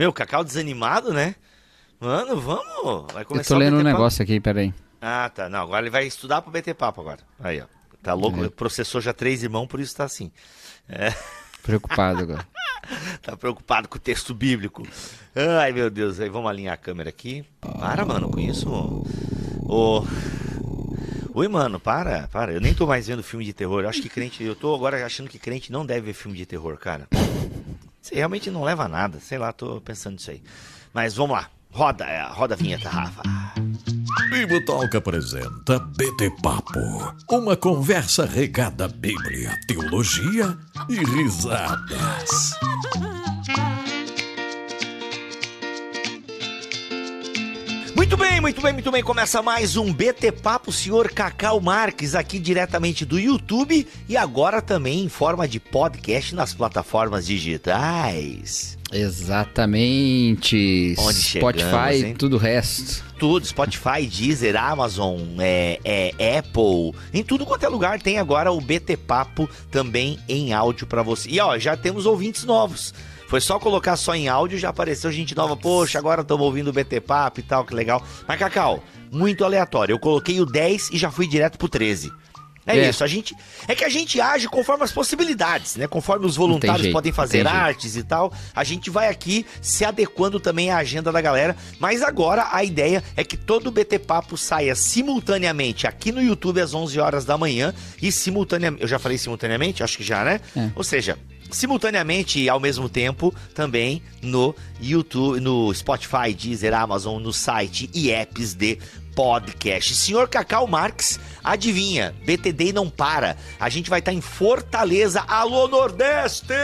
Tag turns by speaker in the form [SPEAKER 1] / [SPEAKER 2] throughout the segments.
[SPEAKER 1] Meu, Cacau desanimado, né? Mano, vamos. Vai começar
[SPEAKER 2] Eu tô lendo um negócio aqui, peraí.
[SPEAKER 1] Ah, tá. Não, agora ele vai estudar pro BT Papo agora. Aí, ó. Tá louco?
[SPEAKER 2] É.
[SPEAKER 1] Processou já três irmãos, por isso tá assim. É,
[SPEAKER 2] Preocupado agora.
[SPEAKER 1] tá preocupado com o texto bíblico. Ai, meu Deus. Aí vamos alinhar a câmera aqui. Para, mano, com isso. Ô. Oi, mano, para, para. Eu nem tô mais vendo filme de terror. Eu acho que crente. Eu tô agora achando que crente não deve ver filme de terror, cara. Você realmente não leva a nada. Sei lá, tô pensando nisso aí. Mas vamos lá. Roda, é, roda a vinheta, Rafa.
[SPEAKER 3] Bibotalk apresenta BT Papo, uma conversa regada à Bíblia, teologia e risadas.
[SPEAKER 1] Muito bem, muito bem, muito bem. Começa mais um BT Papo, senhor Cacau Marques, aqui diretamente do YouTube e agora também em forma de podcast nas plataformas digitais.
[SPEAKER 2] Exatamente.
[SPEAKER 1] Onde chegamos,
[SPEAKER 2] Spotify,
[SPEAKER 1] hein?
[SPEAKER 2] tudo o resto.
[SPEAKER 1] Tudo, Spotify, Deezer, Amazon, é, é, Apple, em tudo quanto é lugar tem agora o BT Papo também em áudio pra você. E ó, já temos ouvintes novos. Foi só colocar só em áudio, já apareceu gente nova. Poxa, agora estamos ouvindo o BT Papo e tal, que legal. Mas, Cacau, muito aleatório. Eu coloquei o 10 e já fui direto pro 13. É,
[SPEAKER 2] É.
[SPEAKER 1] isso, a gente. É que a gente age conforme as possibilidades, né? Conforme os voluntários
[SPEAKER 2] jeito,
[SPEAKER 1] podem fazer
[SPEAKER 2] tem jeito.
[SPEAKER 1] artes e tal, a gente vai aqui se adequando também à agenda da galera. Mas agora a ideia é que todo o BT Papo saia simultaneamente aqui no YouTube às 11 horas da manhã e simultaneamente. Eu já falei simultaneamente? Acho que já, né?
[SPEAKER 2] É.
[SPEAKER 1] Ou seja. Simultaneamente e ao mesmo tempo também no YouTube, no Spotify, Deezer, Amazon, no site e apps de podcast. Senhor Cacau Marques, adivinha, BTD não para. A gente vai estar em Fortaleza. Alô Nordeste!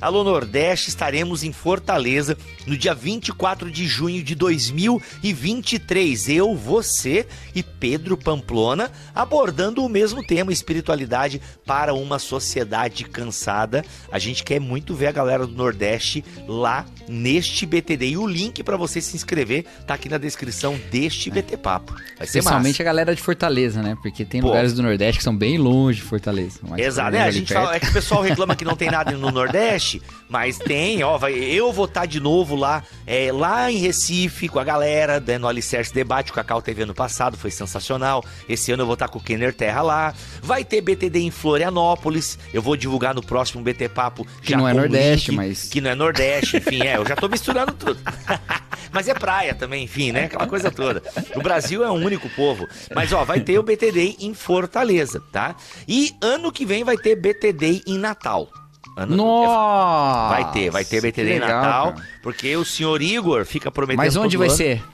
[SPEAKER 1] Alô Nordeste, estaremos em Fortaleza no dia 24 de junho de 2023. Eu, você e Pedro Pamplona abordando o mesmo tema, espiritualidade para uma sociedade cansada. A gente quer muito ver a galera do Nordeste lá neste BTD. E o link para você se inscrever tá aqui na descrição deste BT Papo. Vai ser
[SPEAKER 2] Especialmente
[SPEAKER 1] massa.
[SPEAKER 2] a galera de Fortaleza, né? Porque tem
[SPEAKER 1] Pô.
[SPEAKER 2] lugares do Nordeste que são bem longe de Fortaleza.
[SPEAKER 1] Exato,
[SPEAKER 2] pelo
[SPEAKER 1] é, a gente fala, é que o pessoal reclama que não tem nada no Nordeste, mas tem, ó, vai, eu vou estar de novo lá, é, lá em Recife, com a galera, no Alicerce Debate, o Cacau teve ano passado, foi sensacional, esse ano eu vou estar com o Kenner Terra lá, vai ter BTD em Florianópolis, eu vou divulgar no próximo BT Papo,
[SPEAKER 2] Que
[SPEAKER 1] já
[SPEAKER 2] não é Nordeste,
[SPEAKER 1] link,
[SPEAKER 2] mas-
[SPEAKER 1] Que não é Nordeste, enfim, é, eu já tô misturando tudo. Mas é praia também, enfim, né? Aquela coisa toda. O Brasil é um único povo. Mas, ó, vai ter o BTD em Fortaleza, tá? E ano que vem vai ter BTD em Natal. Ano-
[SPEAKER 2] Nossa!
[SPEAKER 1] Vai ter, vai ter BTD em
[SPEAKER 2] legal,
[SPEAKER 1] Natal,
[SPEAKER 2] cara.
[SPEAKER 1] porque o senhor Igor fica prometendo
[SPEAKER 2] Mas onde vai
[SPEAKER 1] ano
[SPEAKER 2] ser?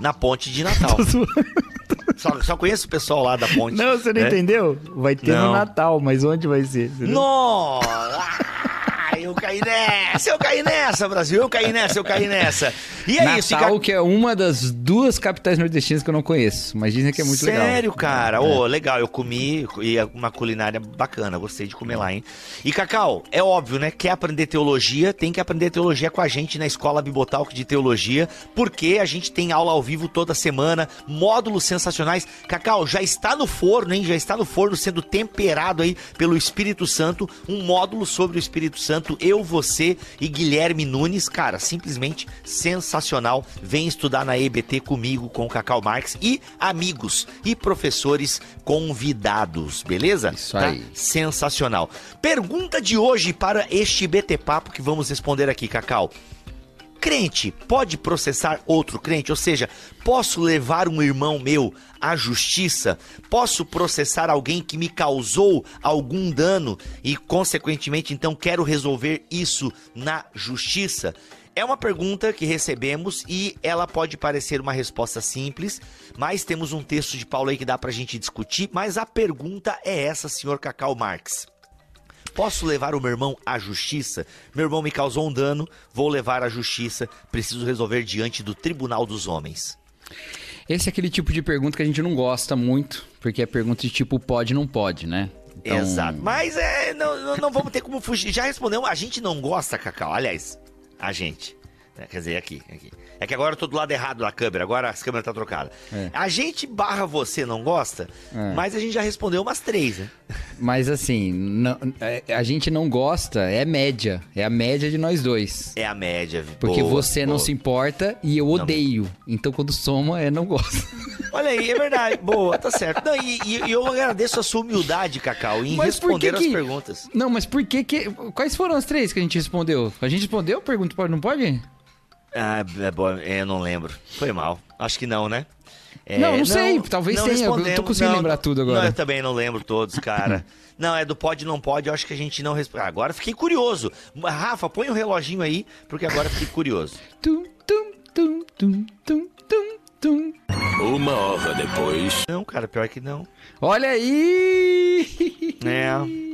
[SPEAKER 1] Na ponte de Natal. só, só conheço o pessoal lá da ponte.
[SPEAKER 2] Não, você não
[SPEAKER 1] né?
[SPEAKER 2] entendeu? Vai ter
[SPEAKER 1] Não.
[SPEAKER 2] no Natal, mas onde vai ser?
[SPEAKER 1] Nossa! Ah, eu caí nessa, eu caí nessa, Brasil, eu caí nessa, eu caí nessa. E é isso,
[SPEAKER 2] Natal, que é uma das duas capitais nordestinas que eu não conheço, mas dizem que é muito legal.
[SPEAKER 1] Sério, cara? Ô, legal, eu comi e é uma culinária bacana, gostei de comer lá, hein? E, Cacau, é óbvio, né? Quer aprender teologia, tem que aprender teologia com a gente na Escola Bibotalk de Teologia, porque a gente tem aula ao vivo toda semana, módulos sensacionais. Cacau, já está no forno, hein? Já está no forno sendo temperado aí pelo Espírito Santo, um módulo sobre o Espírito Santo, eu, você e Guilherme Nunes, cara, simplesmente sensacional. Vem estudar na EBT comigo, com o Cacau Marques e amigos e professores convidados, beleza?
[SPEAKER 2] Isso aí.
[SPEAKER 1] Sensacional. Pergunta de hoje para este BT Papo que vamos responder aqui, Cacau. Crente pode processar outro crente? Ou seja, posso levar um irmão meu à justiça? Posso processar alguém que me causou algum dano e, consequentemente, então quero resolver isso na justiça? É uma pergunta que recebemos e ela pode parecer uma resposta simples, mas temos um texto de Paulo aí que dá pra gente discutir. Mas a pergunta é essa, senhor Cacau Marx. Posso levar o meu irmão à justiça? Meu irmão me causou um dano, vou levar à justiça, preciso resolver diante do tribunal dos homens.
[SPEAKER 2] Esse é aquele tipo de pergunta que a gente não gosta muito, porque é pergunta de tipo pode não pode, né? Então,
[SPEAKER 1] Exato. Mas é, não, não, vamos ter como fugir. Já respondemos, a gente não gosta, Cacau. Aliás, a gente. né, Quer dizer, aqui, aqui. É que agora eu tô do lado errado da câmera, agora as câmeras tá trocada.
[SPEAKER 2] É.
[SPEAKER 1] A gente barra você não gosta,
[SPEAKER 2] É.
[SPEAKER 1] mas a gente já respondeu umas três, né?
[SPEAKER 2] Mas assim, não- é- a gente não gosta, é média. É a média de nós dois.
[SPEAKER 1] É a média.
[SPEAKER 2] Porque
[SPEAKER 1] boa,
[SPEAKER 2] você não
[SPEAKER 1] boa.
[SPEAKER 2] se importa e eu odeio. Então quando soma, é não gosto.
[SPEAKER 1] Olha aí, é verdade. Boa, tá certo. Não, e, e- eu agradeço a sua humildade, Cacau, em
[SPEAKER 2] Mas por que
[SPEAKER 1] responder as
[SPEAKER 2] que-
[SPEAKER 1] perguntas.
[SPEAKER 2] Não, mas por que que... Quais foram as três que a gente respondeu? A gente respondeu? Pergunta pode, não pode?
[SPEAKER 1] Ah, é bom, é, eu não lembro. Foi mal. Acho que não, né? É,
[SPEAKER 2] Não, não sei, talvez tenha, eu tô conseguindo lembrar tudo agora.
[SPEAKER 1] Não, eu também não lembro todos, cara. não, é do pode não pode, eu acho que a gente não respondeu. Agora fiquei curioso. Rafa, põe o reloginho aí, porque agora fiquei curioso.
[SPEAKER 2] Tum, tum, tum, tum, tum, tum, tum.
[SPEAKER 4] Uma hora depois.
[SPEAKER 1] Não, cara, pior que não.
[SPEAKER 2] Olha aí!
[SPEAKER 1] É.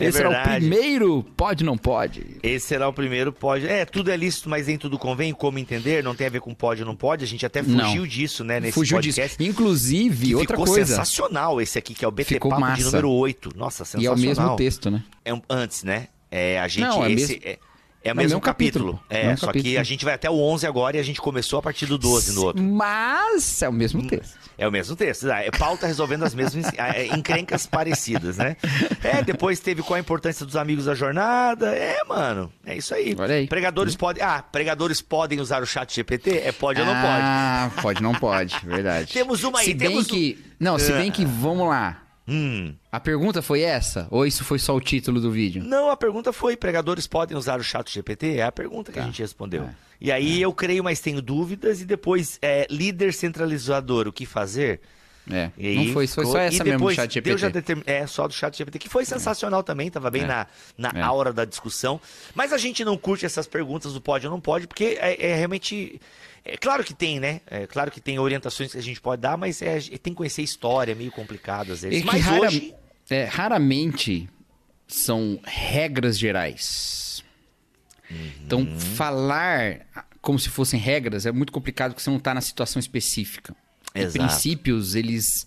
[SPEAKER 1] É
[SPEAKER 2] Esse era o primeiro pode não pode.
[SPEAKER 1] Esse será o primeiro pode. É, tudo é lícito, mas nem tudo convém. Como entender? Não tem a ver com pode ou não pode. A gente até fugiu
[SPEAKER 2] Não.
[SPEAKER 1] disso, né, nesse
[SPEAKER 2] Fugiu
[SPEAKER 1] podcast.
[SPEAKER 2] disso. Inclusive, outra
[SPEAKER 1] ficou
[SPEAKER 2] coisa.
[SPEAKER 1] sensacional esse aqui, que é o BT
[SPEAKER 2] Ficou
[SPEAKER 1] Papo de
[SPEAKER 2] massa.
[SPEAKER 1] número 8. Nossa,
[SPEAKER 2] E é
[SPEAKER 1] sensacional.
[SPEAKER 2] o mesmo texto, né?
[SPEAKER 1] É um- antes, né? É, a gente,
[SPEAKER 2] Não, é
[SPEAKER 1] esse
[SPEAKER 2] mesmo-
[SPEAKER 1] é, é o
[SPEAKER 2] é
[SPEAKER 1] mesmo
[SPEAKER 2] mesmo
[SPEAKER 1] capítulo.
[SPEAKER 2] capítulo.
[SPEAKER 1] É,
[SPEAKER 2] Mesmo
[SPEAKER 1] só que
[SPEAKER 2] capítulo.
[SPEAKER 1] a gente vai até o 11 agora e a gente começou a partir do 12 no outro.
[SPEAKER 2] Mas é o mesmo texto.
[SPEAKER 1] É o mesmo texto. Ah, É, Paulo tá resolvendo as mesmas ah, é, encrencas parecidas, né? É, depois teve qual a importância dos amigos da jornada. É, mano. É isso aí.
[SPEAKER 2] Olha aí.
[SPEAKER 1] Pregadores podem. Ah, pregadores podem usar o chat GPT? É pode ou não pode?
[SPEAKER 2] Ah, pode, não pode, verdade.
[SPEAKER 1] Temos uma aí,
[SPEAKER 2] Se bem
[SPEAKER 1] temos
[SPEAKER 2] que. Não, se bem que, vamos lá.
[SPEAKER 1] Hum.
[SPEAKER 2] A pergunta foi essa? Ou isso foi só o título do vídeo?
[SPEAKER 1] Não, a pergunta foi: pregadores podem usar o chat GPT? É a pergunta que a
[SPEAKER 2] Tá.
[SPEAKER 1] gente respondeu.
[SPEAKER 2] É.
[SPEAKER 1] E aí eu creio, mas tenho dúvidas. E depois, é, líder centralizador, o que fazer?
[SPEAKER 2] É.
[SPEAKER 1] E
[SPEAKER 2] Não foi, foi só
[SPEAKER 1] e
[SPEAKER 2] essa mesmo do chat GPT.
[SPEAKER 1] já determin- É, só do chat GPT, que foi sensacional também, tava bem
[SPEAKER 2] É.
[SPEAKER 1] na, na
[SPEAKER 2] É.
[SPEAKER 1] aura da discussão. Mas a gente não curte essas perguntas do pode ou não pode, porque é, é realmente. É claro que tem, né? É claro que tem orientações que a gente pode dar, mas é, tem que conhecer história, é meio complicado às vezes.
[SPEAKER 2] É
[SPEAKER 1] mas
[SPEAKER 2] rara-
[SPEAKER 1] hoje.
[SPEAKER 2] é, raramente são regras gerais. Então,
[SPEAKER 1] Uhum.
[SPEAKER 2] falar como se fossem regras é muito complicado porque você não está na situação específica. E
[SPEAKER 1] Exato.
[SPEAKER 2] princípios, eles,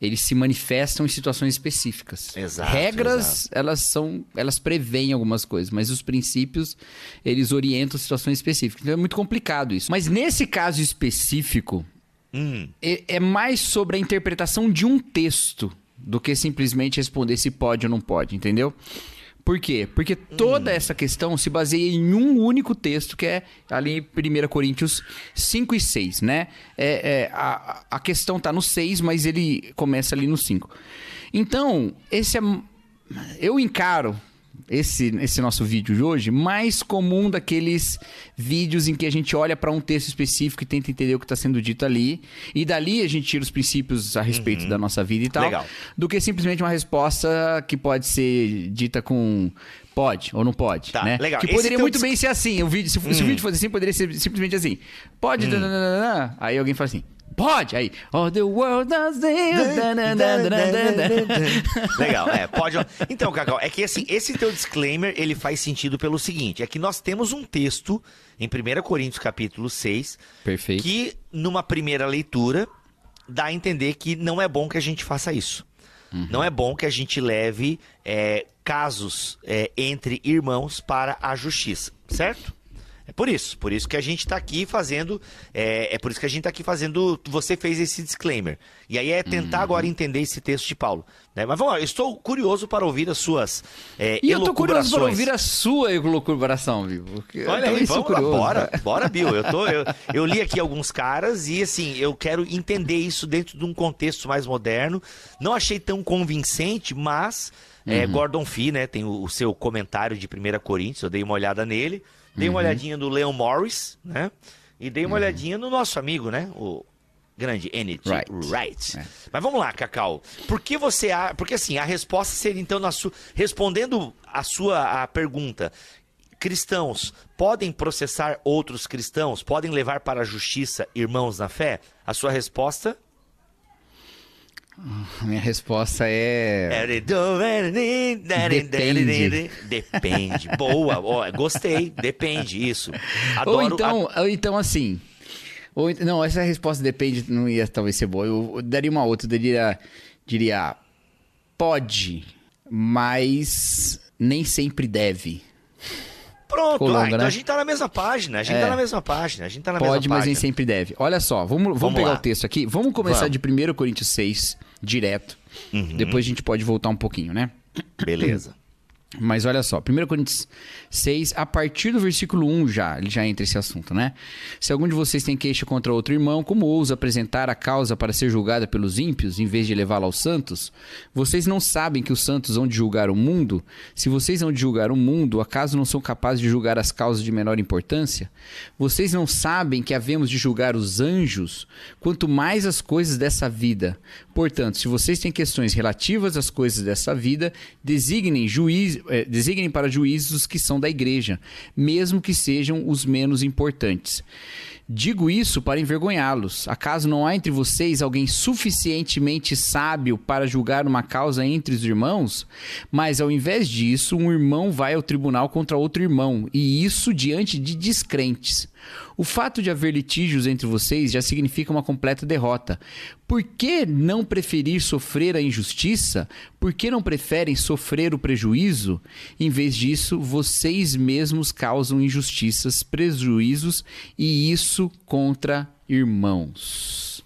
[SPEAKER 2] eles se manifestam em situações específicas.
[SPEAKER 1] Exato,
[SPEAKER 2] regras, elas são, elas preveem algumas coisas, mas os princípios, eles orientam situações específicas. Então é muito complicado isso. Mas nesse caso específico,
[SPEAKER 1] Hum,
[SPEAKER 2] é, é mais sobre a interpretação de um texto do que simplesmente responder se pode ou não pode, entendeu? Por quê? Porque toda essa questão se baseia em um único texto, que é ali em 1 Coríntios 5 e 6, né? É, é, a, a questão tá no 6, mas ele começa ali no 5. Então, esse é. Eu encaro esse, esse nosso vídeo de hoje mais comum daqueles vídeos em que a gente olha para um texto específico e tenta entender o que está sendo dito ali. E dali a gente tira os princípios a respeito da nossa vida e tal.
[SPEAKER 1] Legal.
[SPEAKER 2] Do que simplesmente uma resposta que pode ser dita com pode ou não pode,
[SPEAKER 1] Tá,
[SPEAKER 2] né?
[SPEAKER 1] legal.
[SPEAKER 2] Que poderia muito bem ser assim. O vídeo, se, se o vídeo fosse assim, poderia ser simplesmente assim. Pode, dananana. aí alguém fala assim, pode, aí, all the world does
[SPEAKER 1] Legal, é, pode. Então, Cacau, é que assim, esse teu disclaimer, ele faz sentido pelo seguinte, é que nós temos um texto em 1 Coríntios capítulo 6,
[SPEAKER 2] Perfeito.
[SPEAKER 1] que numa primeira leitura dá a entender que não é bom que a gente faça isso. Não é bom que a gente leve é, casos é, entre irmãos para a justiça, certo? É por isso, por isso que a gente está aqui fazendo, é, é por isso que a gente está aqui fazendo, você fez esse disclaimer. E aí é tentar agora entender esse texto de Paulo. né? Mas vamos lá, eu estou curioso para ouvir as suas é,
[SPEAKER 2] E eu tô curioso para ouvir a sua elucubração, viu? Porque
[SPEAKER 1] Olha aí, vamos lá,
[SPEAKER 2] curioso,
[SPEAKER 1] bora,
[SPEAKER 2] né?
[SPEAKER 1] bora, Bill. Eu, tô, eu, eu li aqui alguns caras e, assim, eu quero entender isso dentro de um contexto mais moderno. Não achei tão convincente, mas é,
[SPEAKER 2] Uhum.
[SPEAKER 1] Gordon Fee, né, tem o, o seu comentário de 1 Coríntios, eu dei uma olhada nele. Dei
[SPEAKER 2] Uhum.
[SPEAKER 1] uma olhadinha no Leon Morris, né, e dei uma olhadinha no nosso amigo, né, o grande N.T.
[SPEAKER 2] Right.
[SPEAKER 1] Wright.
[SPEAKER 2] É.
[SPEAKER 1] Mas vamos lá, Cacau. Por que você... A... Porque, assim, a resposta seria, então, na sua... respondendo a sua a pergunta... Cristãos podem processar outros cristãos? Podem levar para a justiça irmãos na fé? A sua resposta?
[SPEAKER 2] A minha resposta é...
[SPEAKER 1] Depende. Depende. Boa. Ó, gostei. Depende. Isso. Adoro.
[SPEAKER 2] Ou então, ou então assim... Ou, não, essa resposta depende, não ia talvez ser boa. Eu, eu daria uma outra, eu diria, diria... Pode, mas nem sempre deve.
[SPEAKER 1] Pronto,
[SPEAKER 2] Ficou
[SPEAKER 1] ah,
[SPEAKER 2] longa,
[SPEAKER 1] então
[SPEAKER 2] né?
[SPEAKER 1] a gente tá na mesma página. A gente
[SPEAKER 2] É.
[SPEAKER 1] tá na mesma página. A gente tá na
[SPEAKER 2] Pode,
[SPEAKER 1] mesma
[SPEAKER 2] mas nem
[SPEAKER 1] página.
[SPEAKER 2] sempre deve. Olha só, vamos, vamos,
[SPEAKER 1] Vamos
[SPEAKER 2] pegar
[SPEAKER 1] lá.
[SPEAKER 2] o texto aqui. Vamos começar
[SPEAKER 1] Vamos.
[SPEAKER 2] de 1 Coríntios 6, direto.
[SPEAKER 1] Uhum.
[SPEAKER 2] Depois a gente pode voltar um pouquinho, né?
[SPEAKER 1] Beleza.
[SPEAKER 2] Mas olha só, 1 Coríntios 6, a partir do versículo 1 já, ele já entra esse assunto, né? Se algum de vocês tem queixa contra outro irmão, como ousa apresentar a causa para ser julgada pelos ímpios, em vez de levá-la aos santos? Vocês não sabem que os santos hão de julgar o mundo? Se vocês hão de julgar o mundo, acaso não são capazes de julgar as causas de menor importância? Vocês não sabem que havemos de julgar os anjos? Quanto mais as coisas dessa vida. Portanto, se vocês têm questões relativas às coisas dessa vida, designem, juiz, eh, designem para juízos que são da igreja, mesmo que sejam os menos importantes. Digo isso para envergonhá-los. Acaso não há entre vocês alguém suficientemente sábio para julgar uma causa entre os irmãos? Mas ao invés disso, um irmão vai ao tribunal contra outro irmão, e isso diante de descrentes. O fato de haver litígios entre vocês já significa uma completa derrota. Por que não preferir sofrer a injustiça? Por que não preferem sofrer o prejuízo? Em vez disso, vocês mesmos causam injustiças, prejuízos e isso contra irmãos.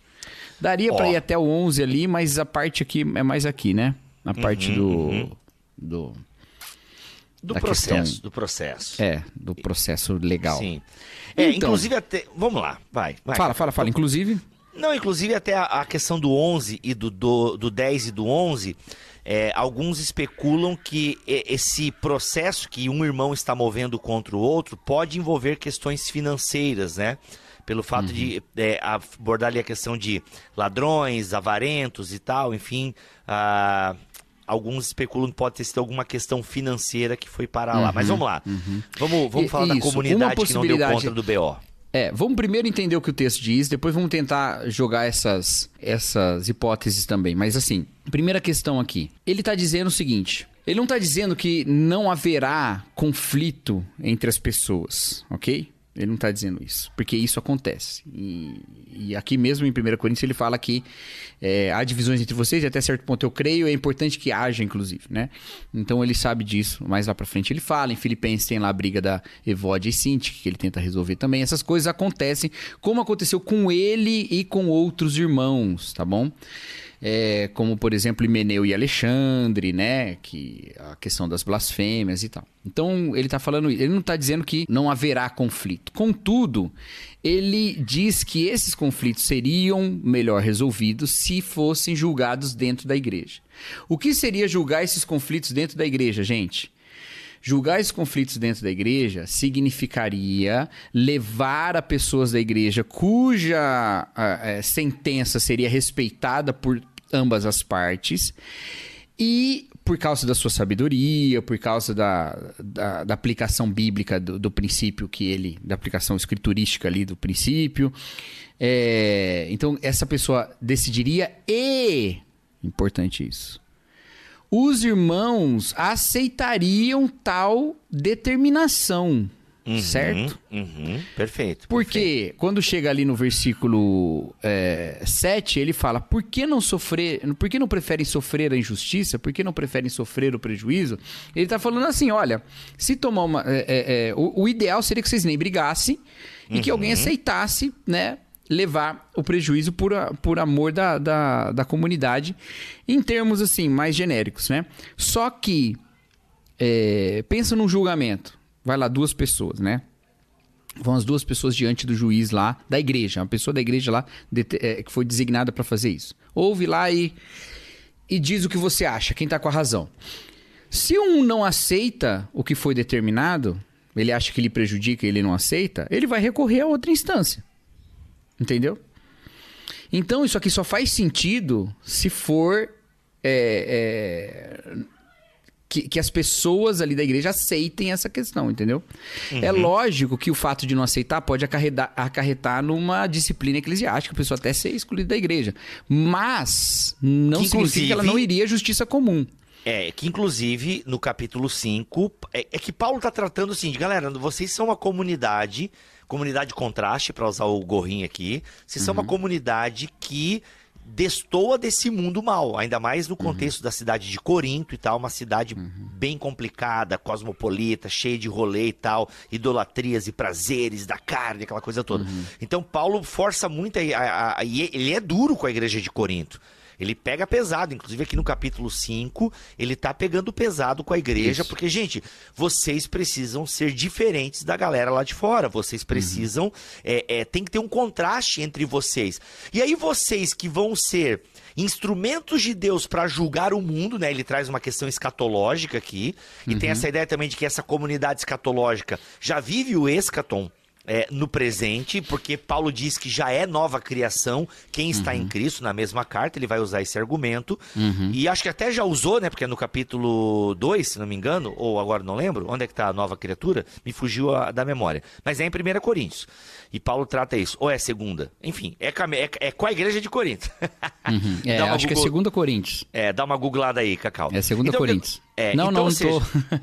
[SPEAKER 2] Daria
[SPEAKER 1] Ó.
[SPEAKER 2] para ir até o 11 ali, mas a parte aqui é mais aqui, né? A parte do, do
[SPEAKER 1] Do processo,
[SPEAKER 2] questão-
[SPEAKER 1] do processo.
[SPEAKER 2] é, do processo legal.
[SPEAKER 1] Sim. É,
[SPEAKER 2] Então.
[SPEAKER 1] inclusive até... Vamos lá, vai. vai.
[SPEAKER 2] Fala, fala, fala. Inclusive,
[SPEAKER 1] Não, inclusive até a, a questão do 11 e do, do, do 10 e do 11, é, alguns especulam que esse processo que um irmão está movendo contra o outro pode envolver questões financeiras, né? Pelo fato de é, abordar ali a questão de ladrões, avarentos e tal, enfim. ah, alguns especulam que pode ter sido alguma questão financeira que foi para lá. Mas vamos lá. Vamos, vamos
[SPEAKER 2] E-
[SPEAKER 1] falar da
[SPEAKER 2] isso, uma
[SPEAKER 1] comunidade que não deu conta do BO.
[SPEAKER 2] É, vamos primeiro entender o que o texto diz, depois vamos tentar jogar essas, essas hipóteses também. Mas assim, primeira questão aqui. Ele está dizendo o seguinte: ele não está dizendo que não haverá conflito entre as pessoas, ok? Ele não está dizendo isso, porque isso acontece. E, e aqui mesmo em 1 Coríntios ele fala que é, há divisões entre vocês e até certo ponto eu creio, é importante que haja, inclusive, né? Então ele sabe disso, mais lá pra frente ele fala. Em Filipenses tem lá a briga da Evode e Sinti, que ele tenta resolver também. Essas coisas acontecem, como aconteceu com ele e com outros irmãos, tá bom? É, como, por exemplo, Himeneu e Alexandre, né? Que a questão das blasfêmias e tal. Então, ele tá falando, ele não tá dizendo que não haverá conflito. Contudo, ele diz que esses conflitos seriam melhor resolvidos se fossem julgados dentro da igreja. O que seria julgar esses conflitos dentro da igreja, gente? Julgar esses conflitos dentro da igreja significaria levar a pessoas da igreja cuja ah, eh, sentença seria respeitada por ambas as partes e por causa da sua sabedoria, por causa da, da, da aplicação bíblica do, do princípio que ele, da aplicação escriturística ali do princípio. É, então, essa pessoa decidiria e, importante isso, os irmãos aceitariam tal determinação, certo?
[SPEAKER 1] Uhum, perfeito.
[SPEAKER 2] Porque quando chega ali no versículo é, 7, ele fala: por que não sofrer, por que não preferem sofrer a injustiça? Por que não preferem sofrer o prejuízo? Ele está falando assim: olha, se tomar uma. é, é, é, o, o ideal seria que vocês nem brigassem e que alguém aceitasse, né? Levar o prejuízo por, a- por amor da, da, da comunidade, em termos assim, mais genéricos, né? Só que é, pensa num julgamento. Vai lá, duas pessoas, né? Vão as duas pessoas diante do juiz lá, da igreja. Uma pessoa da igreja lá dete- é, que foi designada para fazer isso. Ouve lá e, e diz o que você acha, quem tá com a razão. Se um não aceita o que foi determinado, ele acha que ele prejudica e ele não aceita, ele vai recorrer a outra instância. Entendeu? Então isso aqui só faz sentido se for é, é, que, que as pessoas ali da igreja aceitem essa questão, entendeu? É lógico que o fato de não aceitar pode acarretar, acarretar numa disciplina eclesiástica, a pessoa até ser excluída da igreja. Mas não
[SPEAKER 1] Que,
[SPEAKER 2] significa que ela não iria à justiça comum.
[SPEAKER 1] É, que inclusive no capítulo 5, é, é que Paulo tá tratando assim, de galera, vocês são uma comunidade, comunidade contraste, para usar o gorrinho aqui, vocês são
[SPEAKER 2] Uhum.
[SPEAKER 1] uma comunidade que destoa desse mundo mal, ainda mais no contexto da cidade de Corinto e tal, uma cidade bem complicada, cosmopolita, cheia de rolê e tal, idolatrias e prazeres da carne, aquela coisa toda. Então Paulo força muito, a, a- a- e ele é duro com a igreja de Corinto. Ele pega pesado, inclusive aqui no capítulo 5, ele tá pegando pesado com a igreja,
[SPEAKER 2] Isso.
[SPEAKER 1] porque, gente, vocês precisam ser diferentes da galera lá de fora. Vocês precisam. é, é, tem que ter um contraste entre vocês. E aí, vocês que vão ser instrumentos de Deus para julgar o mundo, né? Ele traz uma questão escatológica aqui. E tem essa ideia também de que essa comunidade escatológica já vive o escatom. É, no presente, porque Paulo diz que já é nova criação quem está em Cristo, na mesma carta, ele vai usar esse argumento. E acho que até já usou, né? Porque é no capítulo 2, se não me engano, ou agora não lembro, onde é que está a nova criatura? Me fugiu a- da memória. Mas é em 1 Coríntios. E Paulo trata isso. Ou é segunda? Enfim, é, com a- é- é com a igreja de Corinto.
[SPEAKER 2] É,
[SPEAKER 1] Dá uma
[SPEAKER 2] acho que é
[SPEAKER 1] Google-
[SPEAKER 2] segunda Coríntios.
[SPEAKER 1] É, dá uma googlada aí, Cacau.
[SPEAKER 2] É segunda
[SPEAKER 1] Então,
[SPEAKER 2] Coríntios.
[SPEAKER 1] É,
[SPEAKER 2] não,
[SPEAKER 1] então,
[SPEAKER 2] não, não tô.
[SPEAKER 1] seja,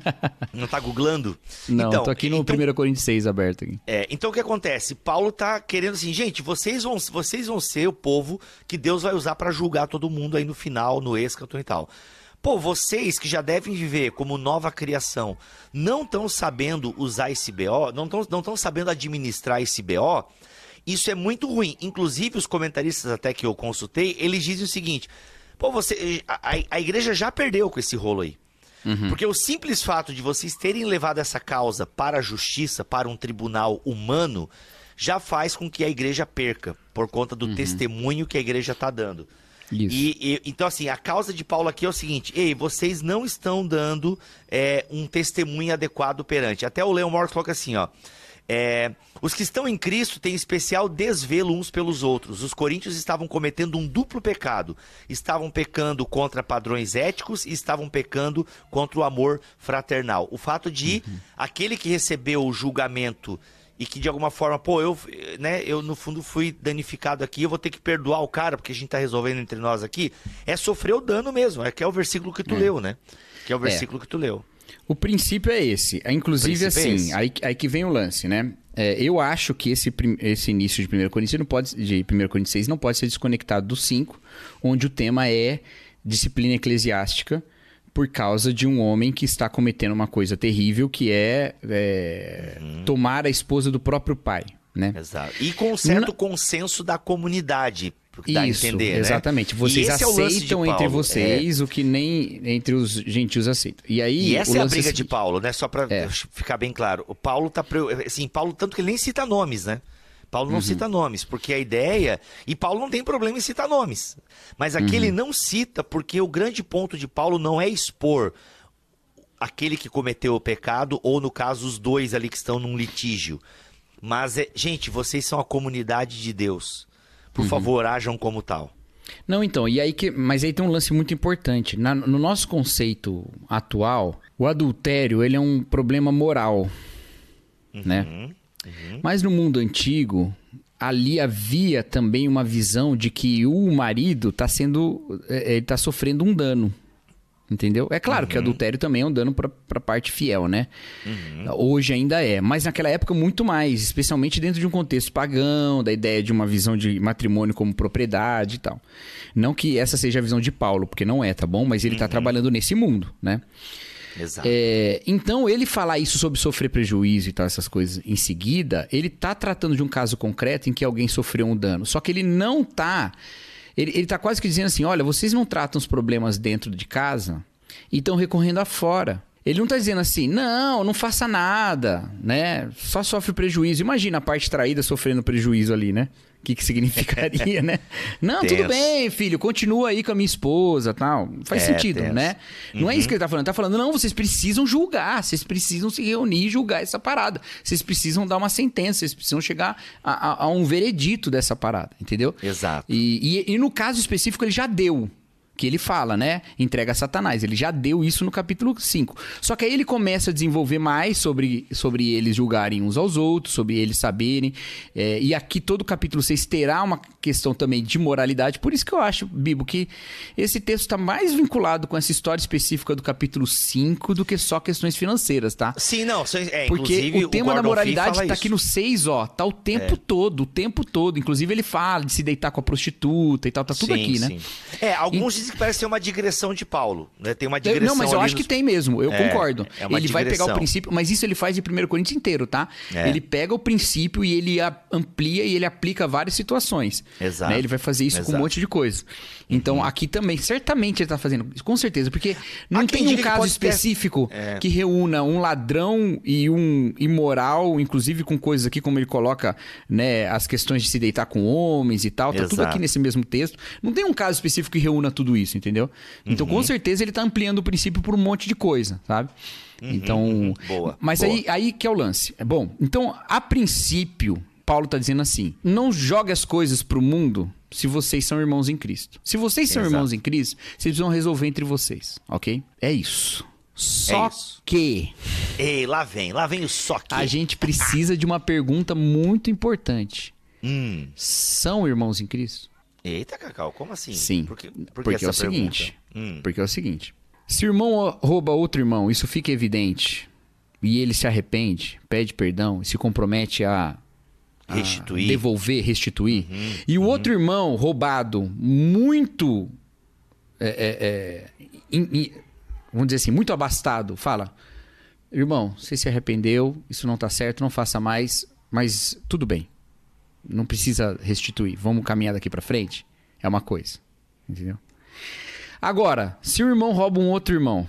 [SPEAKER 1] não tá googlando?
[SPEAKER 2] não,
[SPEAKER 1] então,
[SPEAKER 2] tô aqui no
[SPEAKER 1] então,
[SPEAKER 2] 1 Coríntios 6 aberto aqui.
[SPEAKER 1] É, então o que acontece? Paulo tá querendo assim, gente, vocês vão, vocês vão ser o povo que Deus vai usar para julgar todo mundo aí no final, no escatom e tal. Pô, vocês que já devem viver como nova criação, não estão sabendo usar esse BO, não estão não tão sabendo administrar esse BO, isso é muito ruim. Inclusive, os comentaristas até que eu consultei, eles dizem o seguinte: pô, você, a- a igreja já perdeu com esse rolo aí. Porque o simples fato de vocês terem levado essa causa para a justiça, para um tribunal humano, já faz com que a igreja perca, por conta do testemunho que a igreja está dando.
[SPEAKER 2] Isso.
[SPEAKER 1] E, e- então, assim, a causa de Paulo aqui é o seguinte: ei, vocês não estão dando é, um testemunho adequado perante. Até o Leon Morris coloca assim, ó. É, os que estão em Cristo têm especial desvelo uns pelos outros. Os coríntios estavam cometendo um duplo pecado. Estavam pecando contra padrões éticos e estavam pecando contra o amor fraternal. O fato de aquele que recebeu o julgamento e que de alguma forma, pô, eu, né, eu no fundo fui danificado aqui, eu vou ter que perdoar o cara porque a gente tá resolvendo entre nós aqui, é sofrer o dano mesmo, é que é o versículo que tu leu, né? Que é o versículo que tu leu.
[SPEAKER 2] O princípio é esse. É, Inclusive,
[SPEAKER 1] é
[SPEAKER 2] assim,
[SPEAKER 1] esse.
[SPEAKER 2] aí, aí que vem o lance, né? É, eu acho que esse, esse início de 1 Coríntios não pode, de 1 Coríntios 6 não pode ser desconectado do 5, onde o tema é disciplina eclesiástica por causa de um homem que está cometendo uma coisa terrível, que é, é,
[SPEAKER 1] Uhum.
[SPEAKER 2] tomar a esposa do próprio pai, né?
[SPEAKER 1] Exato. E com certo consenso da comunidade, dá a
[SPEAKER 2] Isso,
[SPEAKER 1] entender, né?
[SPEAKER 2] exatamente.
[SPEAKER 1] E
[SPEAKER 2] Vocês
[SPEAKER 1] é de
[SPEAKER 2] aceitam entre
[SPEAKER 1] Paulo, é.
[SPEAKER 2] vocês o que nem entre os gentios aceitam. E aí
[SPEAKER 1] E essa é a
[SPEAKER 2] lance
[SPEAKER 1] briga de
[SPEAKER 2] seguinte-
[SPEAKER 1] Paulo, né? Só pra
[SPEAKER 2] É.
[SPEAKER 1] ficar bem claro. O Paulo tá. Assim, Paulo, tanto que ele nem cita nomes, né? Paulo
[SPEAKER 2] Uhum.
[SPEAKER 1] não cita nomes, porque a ideia. E Paulo não tem problema em citar nomes. Mas aqui
[SPEAKER 2] Uhum.
[SPEAKER 1] ele não cita, porque o grande ponto de Paulo não é expor aquele que cometeu o pecado, ou no caso, os dois ali que estão num litígio. Mas, é, gente, vocês são a comunidade de Deus.
[SPEAKER 2] Uhum.
[SPEAKER 1] Por favor, ajam como tal.
[SPEAKER 2] Não, então, e aí que, mas aí tem um lance muito importante. Na- no nosso conceito atual, o adultério ele é um problema moral, né? Mas no mundo antigo, ali havia também uma visão de que o marido está sendo, é, ele tá sofrendo um dano. Entendeu? É claro que adultério também é um dano para a parte fiel, né? Hoje ainda é, mas naquela época muito mais, especialmente dentro de um contexto pagão, da ideia de uma visão de matrimônio como propriedade e tal. Não que essa seja a visão de Paulo, porque não é, tá bom? Mas ele está trabalhando nesse mundo, né?
[SPEAKER 1] Exato.
[SPEAKER 2] É, então, ele falar isso sobre sofrer prejuízo e tal, essas coisas em seguida, ele tá tratando de um caso concreto em que alguém sofreu um dano. Só que ele não tá. Ele, ele tá quase que dizendo assim: olha, vocês não tratam os problemas dentro de casa e estão recorrendo a fora. Ele não tá dizendo assim, não, não faça nada, né? Só sofre prejuízo. Imagina a parte traída sofrendo prejuízo ali, né? O que, que significaria, né? Não, tudo
[SPEAKER 1] Tenso.
[SPEAKER 2] bem, filho, continua aí com a minha esposa tal. Faz
[SPEAKER 1] É,
[SPEAKER 2] sentido,
[SPEAKER 1] tenso.
[SPEAKER 2] né? Não é isso que ele tá falando. Ele tá falando, não, vocês precisam julgar, vocês precisam se reunir e julgar essa parada. Vocês precisam dar uma sentença, vocês precisam chegar a, a- a um veredito dessa parada, entendeu?
[SPEAKER 1] Exato.
[SPEAKER 2] E, e- e no caso específico, ele já deu. Que ele fala, né? Entrega a Satanás. Ele já deu isso no capítulo 5. Só que aí ele começa a desenvolver mais sobre, sobre eles julgarem uns aos outros, sobre eles saberem. É, e aqui todo o capítulo 6 terá uma, questão também de moralidade. Por isso que eu acho, Bibo, que esse texto está mais vinculado com essa história específica do capítulo 5 do que só questões financeiras, tá?
[SPEAKER 1] Sim, não. É,
[SPEAKER 2] Porque o tema da
[SPEAKER 1] Gordon Fee
[SPEAKER 2] moralidade tá
[SPEAKER 1] isso.
[SPEAKER 2] aqui no 6, ó. Tá o tempo todo, o tempo todo. Inclusive, ele fala de se deitar com a prostituta e tal, tá tudo
[SPEAKER 1] Sim,
[SPEAKER 2] aqui, né?
[SPEAKER 1] sim. É, alguns dizem que parece ser uma digressão de Paulo, né? Tem uma digressão
[SPEAKER 2] Não, mas eu acho que
[SPEAKER 1] nos-
[SPEAKER 2] tem mesmo, eu
[SPEAKER 1] É,
[SPEAKER 2] concordo.
[SPEAKER 1] é uma
[SPEAKER 2] ele vai pegar o
[SPEAKER 1] digressão.
[SPEAKER 2] princípio, mas isso ele faz de 1 Coríntios inteiro, tá?
[SPEAKER 1] É.
[SPEAKER 2] Ele pega o princípio e ele amplia e ele aplica várias situações.
[SPEAKER 1] Exato.
[SPEAKER 2] né? Ele vai fazer isso com um
[SPEAKER 1] Exato. Uhum.
[SPEAKER 2] monte de coisa. Então, aqui também, certamente ele tá fazendo com certeza, porque não tem um
[SPEAKER 1] diga que
[SPEAKER 2] caso
[SPEAKER 1] pode ter-
[SPEAKER 2] específico
[SPEAKER 1] É.
[SPEAKER 2] que reúna um ladrão e um imoral, inclusive com coisas aqui como ele coloca, né, as questões de se deitar com homens e tal, tá tudo
[SPEAKER 1] Exato.
[SPEAKER 2] aqui nesse mesmo texto. Não tem um caso específico que reúna tudo isso, entendeu? Então,
[SPEAKER 1] Uhum.
[SPEAKER 2] com certeza ele tá ampliando o princípio por um monte de coisa, sabe? Então,
[SPEAKER 1] uhum. Boa,
[SPEAKER 2] mas
[SPEAKER 1] boa.
[SPEAKER 2] aí aí que é o lance. É bom. Então, a princípio, Paulo tá dizendo assim: não jogue as coisas pro mundo se vocês são irmãos em Cristo. Se vocês são
[SPEAKER 1] Exato.
[SPEAKER 2] irmãos em Cristo, vocês precisam resolver entre vocês, ok? É isso. Só
[SPEAKER 1] isso.
[SPEAKER 2] que
[SPEAKER 1] Ei, lá vem, lá vem o só que.
[SPEAKER 2] a gente precisa de uma pergunta muito importante.
[SPEAKER 1] Hum.
[SPEAKER 2] São irmãos em Cristo?
[SPEAKER 1] Eita, Cacau, como assim?
[SPEAKER 2] Sim.
[SPEAKER 1] Por que, por que
[SPEAKER 2] porque é o seguinte.
[SPEAKER 1] pergunta? Hum.
[SPEAKER 2] Porque é o seguinte. Se o irmão rouba outro irmão, isso fica evidente, e ele se arrepende, pede perdão e se compromete a
[SPEAKER 1] Restituir. Uhum,
[SPEAKER 2] devolver, restituir, e o outro irmão roubado, muito. é, é, é, in- in- vamos dizer assim, muito abastado, fala: Irmão, você se arrependeu, isso não tá certo, não faça mais, mas tudo bem. Não precisa restituir. Vamos caminhar daqui pra frente? É uma coisa. Entendeu? Agora, se o irmão rouba um outro irmão,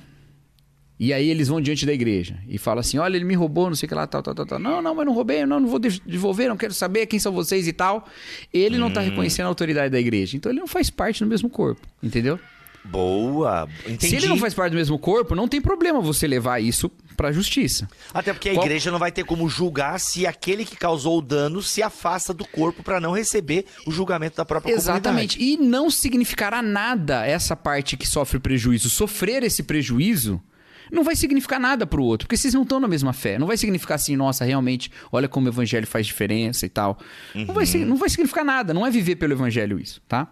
[SPEAKER 2] e aí eles vão diante da igreja e falam assim: olha, ele me roubou, não sei o que lá, tal, tal, tal, tal. Não, não, mas não roubei, não, não vou de- devolver, não quero saber quem são vocês e tal. Ele não tá reconhecendo a autoridade da igreja. Então ele não faz parte do mesmo corpo, entendeu?
[SPEAKER 1] Boa. Entendi.
[SPEAKER 2] Se ele não faz parte do mesmo corpo, não tem problema você levar isso pra justiça.
[SPEAKER 1] Até porque a
[SPEAKER 2] Qual-
[SPEAKER 1] igreja não vai ter como julgar se aquele que causou o dano se afasta do corpo pra não receber o julgamento da própria
[SPEAKER 2] Exatamente. E não significará nada essa parte que sofre prejuízo. Sofrer esse prejuízo não vai significar nada pro outro, porque vocês não estão na mesma fé. Não vai significar assim, nossa, realmente, olha como o evangelho faz diferença e tal. Não, vai, sig- não vai significar nada. Não é viver pelo evangelho isso, tá?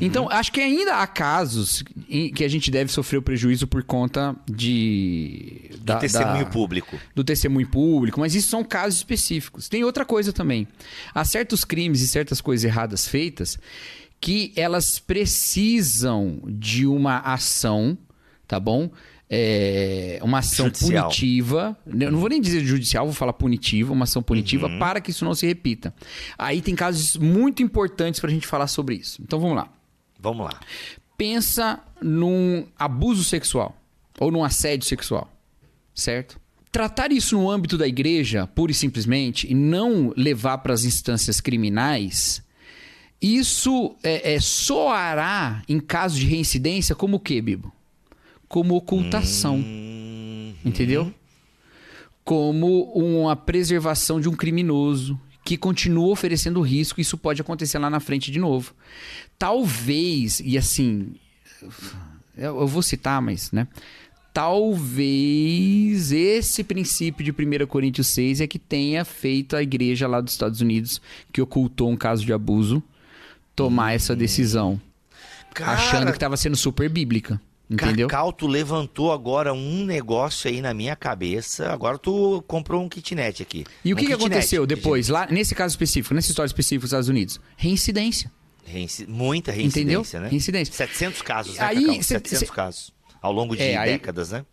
[SPEAKER 2] Então, acho que ainda há casos em que a gente deve sofrer o prejuízo por conta de.
[SPEAKER 1] Do
[SPEAKER 2] da-
[SPEAKER 1] testemunho
[SPEAKER 2] da-
[SPEAKER 1] público.
[SPEAKER 2] do testemunho público, mas isso são casos específicos. Tem outra coisa também. Há certos crimes e certas coisas erradas feitas que elas precisam de uma ação, tá bom? É, uma ação
[SPEAKER 1] Judicial.
[SPEAKER 2] punitiva. Eu não vou nem dizer judicial, vou falar punitiva, uma ação punitiva
[SPEAKER 1] Uhum.
[SPEAKER 2] para que isso não se repita. Aí tem casos muito importantes pra gente falar sobre isso. Então vamos lá
[SPEAKER 1] Vamos lá.
[SPEAKER 2] pensa num abuso sexual ou num assédio sexual, certo? Tratar isso no âmbito da igreja, pura e simplesmente, e não levar para as instâncias criminais, isso é, é, soará, em caso de reincidência, como o quê, Bibo? Como ocultação. Entendeu? Como uma preservação de um criminoso que continua oferecendo risco, isso pode acontecer lá na frente de novo. Talvez, e assim, eu, vou citar, mas, né? Talvez esse princípio de 1 Coríntios 6 é que tenha feito a igreja lá dos Estados Unidos, que ocultou um caso de abuso, tomar essa decisão, achando que estava sendo super bíblica. Entendeu?
[SPEAKER 1] Cacau, tu levantou agora um negócio aí na minha cabeça. Agora tu comprou um kitnet aqui.
[SPEAKER 2] E o
[SPEAKER 1] Um
[SPEAKER 2] que, aconteceu depois, lá nesse caso específico, nessa história específica dos Estados Unidos? Reincidência.
[SPEAKER 1] Reinci- Muita
[SPEAKER 2] Entendeu?
[SPEAKER 1] reincidência, né?
[SPEAKER 2] Reincidência.
[SPEAKER 1] 700 casos, né,
[SPEAKER 2] Aí,
[SPEAKER 1] Cacau?
[SPEAKER 2] cê-
[SPEAKER 1] 700
[SPEAKER 2] cê-
[SPEAKER 1] casos. Ao longo de
[SPEAKER 2] É, aí-
[SPEAKER 1] décadas, né?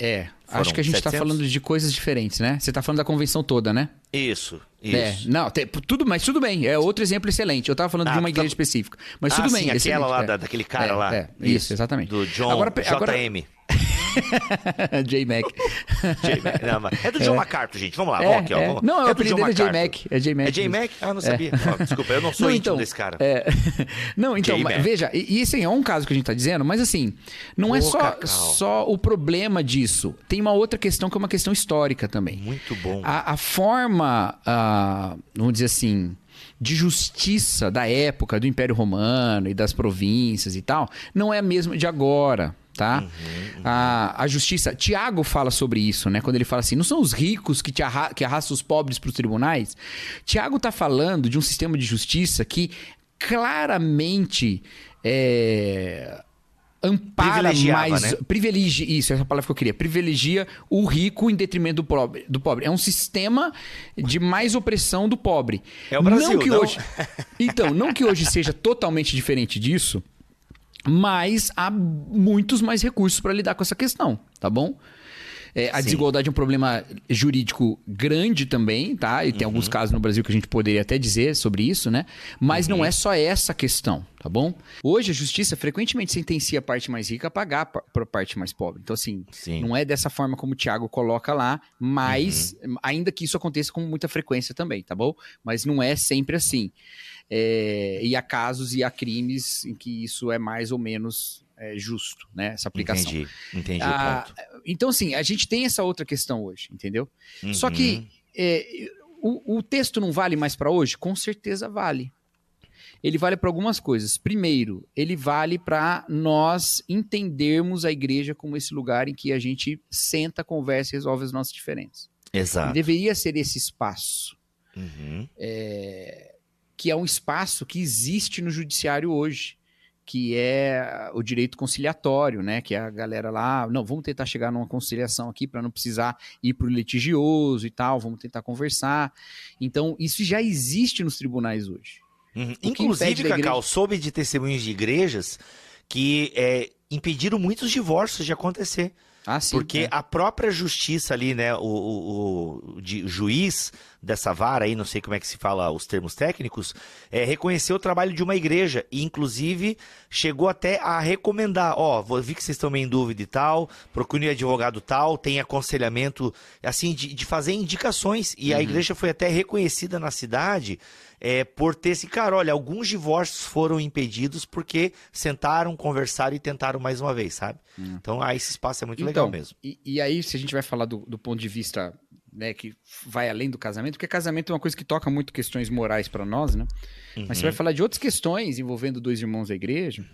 [SPEAKER 2] É,
[SPEAKER 1] Foram
[SPEAKER 2] acho que a gente tá
[SPEAKER 1] 700?
[SPEAKER 2] falando de coisas diferentes, né? Você tá falando da convenção toda, né?
[SPEAKER 1] Isso, isso.
[SPEAKER 2] É, não, te- tudo, mas tudo bem, é outro exemplo excelente. Eu tava falando
[SPEAKER 1] Ah,
[SPEAKER 2] de uma
[SPEAKER 1] tu
[SPEAKER 2] igreja
[SPEAKER 1] tá-
[SPEAKER 2] específica. Mas
[SPEAKER 1] Ah,
[SPEAKER 2] tudo
[SPEAKER 1] sim,
[SPEAKER 2] bem,
[SPEAKER 1] aquela
[SPEAKER 2] excelente,
[SPEAKER 1] lá,
[SPEAKER 2] é.
[SPEAKER 1] da- daquele cara
[SPEAKER 2] É,
[SPEAKER 1] lá.
[SPEAKER 2] é, isso, exatamente.
[SPEAKER 1] Do John,
[SPEAKER 2] Agora, agora-
[SPEAKER 1] JM.
[SPEAKER 2] J-Mac.
[SPEAKER 1] J. Mac. Não, mas é do John MacArthur, gente. Vamos lá,
[SPEAKER 2] É,
[SPEAKER 1] vamos aqui, ó.
[SPEAKER 2] é.
[SPEAKER 1] Vamos.
[SPEAKER 2] Não, o
[SPEAKER 1] do
[SPEAKER 2] apelido é J.
[SPEAKER 1] MacArthur.
[SPEAKER 2] Mac, é J. Mac
[SPEAKER 1] É J.
[SPEAKER 2] mesmo.
[SPEAKER 1] Mac? Ah, não sabia. Ó, desculpa, eu não sou
[SPEAKER 2] Não, então,
[SPEAKER 1] desse cara.
[SPEAKER 2] é, não, então,
[SPEAKER 1] J-Mac.
[SPEAKER 2] veja, e, e assim, é um caso que a gente tá dizendo, mas assim, não é
[SPEAKER 1] Pô,
[SPEAKER 2] só,
[SPEAKER 1] Cacau.
[SPEAKER 2] só o problema disso. Tem uma outra questão que é uma questão histórica também.
[SPEAKER 1] Muito bom.
[SPEAKER 2] A, a forma, ah, vamos dizer assim, de justiça da época do Império Romano e das províncias e tal, não é a mesma de agora. Tá? A, a justiça. Tiago fala sobre isso, né? Quando ele fala assim: não são os ricos que, te arra que arrastam os pobres para os tribunais. Tiago tá falando de um sistema de justiça que claramente é, ampara mais.
[SPEAKER 1] né?
[SPEAKER 2] Privilegia, isso, essa é a palavra que eu queria. Privilegia o rico em detrimento do pobre. Do pobre. É um sistema de mais opressão do pobre.
[SPEAKER 1] É o Brasil,
[SPEAKER 2] não que
[SPEAKER 1] não?
[SPEAKER 2] hoje. Então, não que hoje seja totalmente diferente disso, mas há muitos mais recursos para lidar com essa questão, tá bom? É, a
[SPEAKER 1] Sim.
[SPEAKER 2] desigualdade é um problema jurídico grande também, tá? E tem alguns
[SPEAKER 1] Uhum.
[SPEAKER 2] casos no Brasil que a gente poderia até dizer sobre isso, né? Mas
[SPEAKER 1] Uhum.
[SPEAKER 2] não é só essa questão, tá bom? Hoje a justiça frequentemente sentencia a parte mais rica a pagar para a parte mais pobre. Então, assim,
[SPEAKER 1] Sim.
[SPEAKER 2] não é dessa forma como o Thiago coloca lá, mas
[SPEAKER 1] Uhum.
[SPEAKER 2] ainda que isso aconteça com muita frequência também, tá bom? Mas não é sempre assim. É, e há casos e há crimes em que isso é mais ou menos é, justo, né? Essa aplicação.
[SPEAKER 1] Entendi, entendi
[SPEAKER 2] Ah, então, assim, a gente tem essa outra questão hoje, entendeu? Só
[SPEAKER 1] Uhum.
[SPEAKER 2] que é, o, o texto não vale mais para hoje? Com certeza vale. Ele vale para algumas coisas. Primeiro, ele vale para nós entendermos a igreja como esse lugar em que a gente senta, conversa e resolve as nossas diferenças. E
[SPEAKER 1] Exato.
[SPEAKER 2] deveria ser esse espaço,
[SPEAKER 1] Uhum.
[SPEAKER 2] que é um espaço que existe no judiciário hoje, que é o direito conciliatório, né? Que é a galera lá, não, vamos tentar chegar numa conciliação aqui para não precisar ir para o litigioso e tal, vamos tentar conversar. Então, isso já existe nos tribunais hoje.
[SPEAKER 1] Uhum.
[SPEAKER 2] O
[SPEAKER 1] Inclusive, Cacau,
[SPEAKER 2] igreja-
[SPEAKER 1] soube de testemunhos de igrejas que é, impediram muitos divórcios de acontecer.
[SPEAKER 2] Ah, sim.
[SPEAKER 1] Porque
[SPEAKER 2] é.
[SPEAKER 1] a própria justiça ali, né, o, o- o de- juiz dessa vara aí, não sei como é que se fala os termos técnicos, é, reconheceu o trabalho de uma igreja e, inclusive, chegou até a recomendar, ó, vou- vi que vocês estão meio em dúvida e tal, procure um advogado tal, tem aconselhamento, assim, de, de fazer indicações. E
[SPEAKER 2] Uhum.
[SPEAKER 1] a igreja foi até reconhecida na cidade é, por ter esse cara, olha, alguns divórcios foram impedidos porque sentaram, conversaram e tentaram mais uma vez, sabe? Então, ah, esse espaço é muito legal
[SPEAKER 2] Então,
[SPEAKER 1] mesmo.
[SPEAKER 2] E, e aí, se a gente vai falar do, do ponto de vista né, que vai além do casamento, porque casamento é uma coisa que toca muito questões morais para nós, né? Mas você vai falar de outras questões envolvendo dois irmãos da igreja,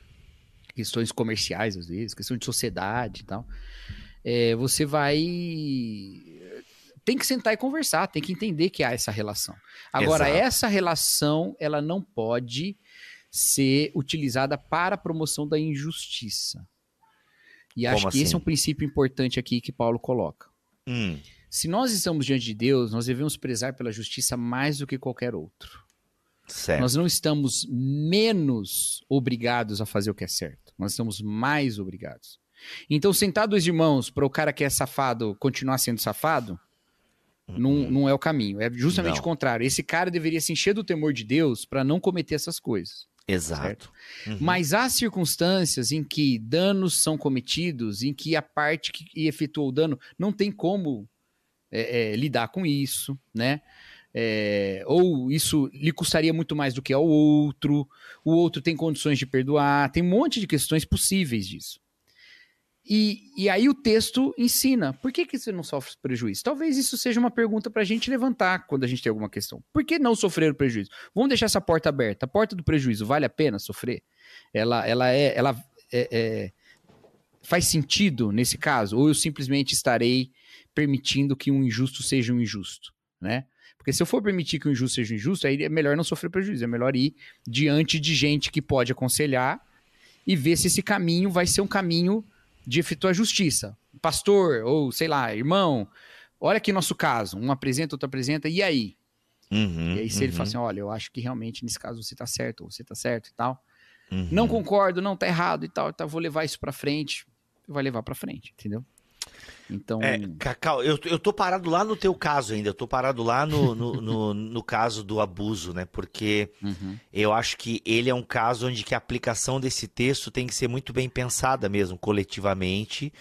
[SPEAKER 2] questões comerciais às vezes, questão de sociedade e tal. É, você vai tem que sentar e conversar, tem que entender que há essa relação. Agora,
[SPEAKER 1] Exato.
[SPEAKER 2] essa relação, ela não pode ser utilizada para a promoção da injustiça. E acho
[SPEAKER 1] Como
[SPEAKER 2] que esse é
[SPEAKER 1] assim?
[SPEAKER 2] um princípio importante aqui que Paulo coloca.
[SPEAKER 1] Hum,
[SPEAKER 2] Se nós estamos diante de Deus, nós devemos prezar pela justiça mais do que qualquer outro.
[SPEAKER 1] certo.
[SPEAKER 2] Nós não estamos menos obrigados a fazer o que é certo. Nós estamos mais obrigados. Então, sentar dois irmãos para o cara que é safado continuar sendo safado, não, não é o caminho. É justamente
[SPEAKER 1] Não.
[SPEAKER 2] o contrário. Esse cara deveria se encher do temor de Deus para não cometer essas coisas.
[SPEAKER 1] Exato. Uhum.
[SPEAKER 2] Mas há circunstâncias em que danos são cometidos, em que a parte que efetuou o dano não tem como é, é, lidar com isso, né? É, ou isso lhe custaria muito mais do que ao outro, o outro tem condições de perdoar, tem um monte de questões possíveis disso. E, e aí o texto ensina, por que, que você não sofre prejuízo? Talvez isso seja uma pergunta para a gente levantar quando a gente tem alguma questão. Por que não sofrer o prejuízo? Vamos deixar essa porta aberta. A porta do prejuízo vale a pena sofrer? Ela, ela é, ela é- é- faz sentido nesse caso? Ou eu simplesmente estarei permitindo que um injusto seja um injusto, né? Porque se eu for permitir que um injusto seja um injusto, aí é melhor não sofrer prejuízo, é melhor ir diante de gente que pode aconselhar e ver se esse caminho vai ser um caminho de efetuar justiça. Pastor, ou sei lá, irmão, olha aqui nosso caso, um apresenta, outro apresenta, e aí?
[SPEAKER 1] Uhum,
[SPEAKER 2] E aí, se ele
[SPEAKER 1] uhum,
[SPEAKER 2] fala assim, olha, eu acho que realmente nesse caso você tá certo, ou você tá certo e tal.
[SPEAKER 1] uhum.
[SPEAKER 2] Não concordo, não, tá errado e tal, tá, vou levar isso pra frente. Vai levar pra frente, entendeu? Então,
[SPEAKER 1] É, Cacau, eu, eu tô parado lá no teu caso ainda, eu tô parado lá no, no, no, no caso do abuso, né? Porque
[SPEAKER 2] uhum,
[SPEAKER 1] eu acho que ele é um caso onde que a aplicação desse texto tem que ser muito bem pensada mesmo, coletivamente.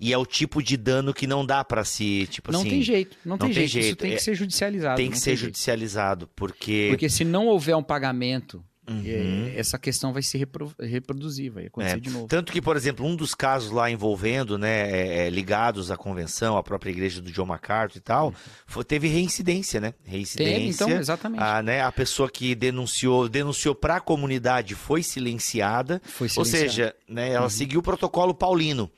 [SPEAKER 1] E é o tipo de dano que não dá pra se, tipo
[SPEAKER 2] não
[SPEAKER 1] assim,
[SPEAKER 2] tem jeito, não,
[SPEAKER 1] não
[SPEAKER 2] tem,
[SPEAKER 1] tem
[SPEAKER 2] jeito. Isso
[SPEAKER 1] jeito,
[SPEAKER 2] tem
[SPEAKER 1] é-
[SPEAKER 2] que ser judicializado.
[SPEAKER 1] tem que ser
[SPEAKER 2] jeito.
[SPEAKER 1] judicializado, porque,
[SPEAKER 2] Porque se não houver um pagamento,
[SPEAKER 1] Uhum.
[SPEAKER 2] é, essa questão vai se repro- reproduzir, vai acontecer
[SPEAKER 1] É,
[SPEAKER 2] de novo.
[SPEAKER 1] Tanto que, por exemplo, um dos casos lá envolvendo, né, é, é, ligados à convenção, à própria igreja do John MacArthur e tal, foi- teve reincidência, né? Reincidência.
[SPEAKER 2] Tem, então, exatamente.
[SPEAKER 1] A, né, a pessoa que denunciou, denunciou para a comunidade foi silenciada.
[SPEAKER 2] Foi
[SPEAKER 1] Ou
[SPEAKER 2] silenciado.
[SPEAKER 1] seja, né, ela seguiu o protocolo paulino.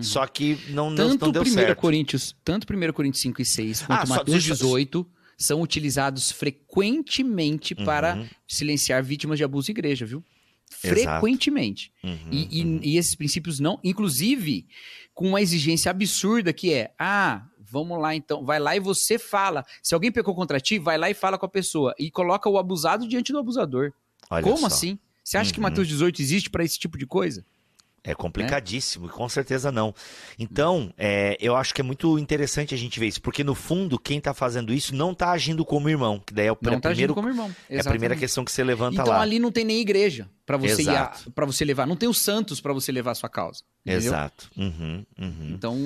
[SPEAKER 1] Só que não,
[SPEAKER 2] tanto
[SPEAKER 1] não deu
[SPEAKER 2] 1
[SPEAKER 1] certo.
[SPEAKER 2] Coríntios, tanto 1 Coríntios 5 e 6,
[SPEAKER 1] Ah,
[SPEAKER 2] quanto
[SPEAKER 1] só-
[SPEAKER 2] Mateus
[SPEAKER 1] deixa-
[SPEAKER 2] 18, são utilizados frequentemente para silenciar vítimas de abuso de igreja, viu? Frequentemente.
[SPEAKER 1] Uhum,
[SPEAKER 2] E, e-
[SPEAKER 1] uhum.
[SPEAKER 2] e esses princípios não, inclusive, com uma exigência absurda que é: ah, vamos lá então, vai lá e você fala. Se alguém pecou contra ti, vai lá e fala com a pessoa e coloca o abusado diante do abusador.
[SPEAKER 1] Olha
[SPEAKER 2] Como
[SPEAKER 1] só.
[SPEAKER 2] assim? Você acha que
[SPEAKER 1] Uhum.
[SPEAKER 2] Mateus 18 existe para esse tipo de coisa?
[SPEAKER 1] É complicadíssimo, com certeza não. Então, é, eu acho que é muito interessante a gente ver isso, porque no fundo, quem tá fazendo isso não tá agindo como irmão, que daí é o
[SPEAKER 2] Não tá
[SPEAKER 1] primeiro,
[SPEAKER 2] agindo como irmão.
[SPEAKER 1] é a primeira questão que você levanta
[SPEAKER 2] Então
[SPEAKER 1] lá.
[SPEAKER 2] ali não tem nem igreja para você
[SPEAKER 1] Exato.
[SPEAKER 2] para você levar, não tem os santos para você levar a sua causa. entendeu?
[SPEAKER 1] Exato. Uhum, uhum.
[SPEAKER 2] Então,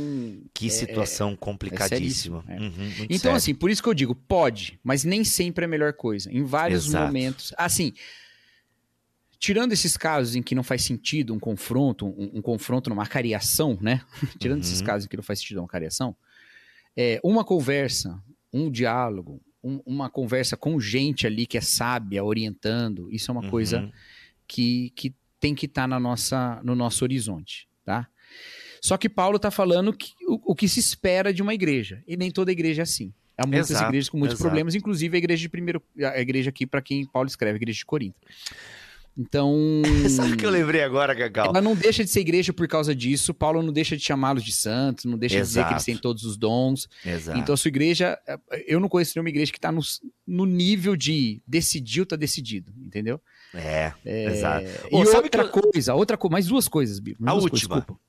[SPEAKER 1] Que situação complicadíssima.
[SPEAKER 2] seríssimo, é.
[SPEAKER 1] Uhum,
[SPEAKER 2] então
[SPEAKER 1] sério.
[SPEAKER 2] assim, por isso que eu digo, pode, mas nem sempre é a melhor coisa. Em vários
[SPEAKER 1] Exato.
[SPEAKER 2] momentos, assim, tirando esses casos em que não faz sentido um confronto, um, um confronto numa cariação, né? tirando esses
[SPEAKER 1] Uhum.
[SPEAKER 2] casos em que não faz sentido uma cariação, é, uma conversa, um diálogo, um- uma conversa com gente ali que é sábia, orientando, isso é uma coisa
[SPEAKER 1] Uhum.
[SPEAKER 2] que, que tem que estar na nossa, no nosso horizonte, tá? Só que Paulo está falando que, o, o que se espera de uma igreja, e nem toda igreja é assim. Há muitas
[SPEAKER 1] Exato,
[SPEAKER 2] igrejas com muitos
[SPEAKER 1] exato.
[SPEAKER 2] problemas, inclusive a igreja de primeiro, a igreja aqui para quem Paulo escreve, a igreja de Corinto. Então,
[SPEAKER 1] Sabe o que eu lembrei agora, Cacau?
[SPEAKER 2] ela não deixa de ser igreja por causa disso. Paulo não deixa de chamá-los de santos, não deixa de dizer que eles
[SPEAKER 1] Exato.
[SPEAKER 2] têm todos os dons.
[SPEAKER 1] Exato.
[SPEAKER 2] Então, a sua igreja, eu não conheço nenhuma igreja que está no, no nível de decidiu, tá decidido, entendeu?
[SPEAKER 1] É, exato.
[SPEAKER 2] E
[SPEAKER 1] Ô,
[SPEAKER 2] outra
[SPEAKER 1] eu-
[SPEAKER 2] coisa, outra coisa, mais duas coisas, mais
[SPEAKER 1] A
[SPEAKER 2] coisas,
[SPEAKER 1] última.
[SPEAKER 2] desculpa.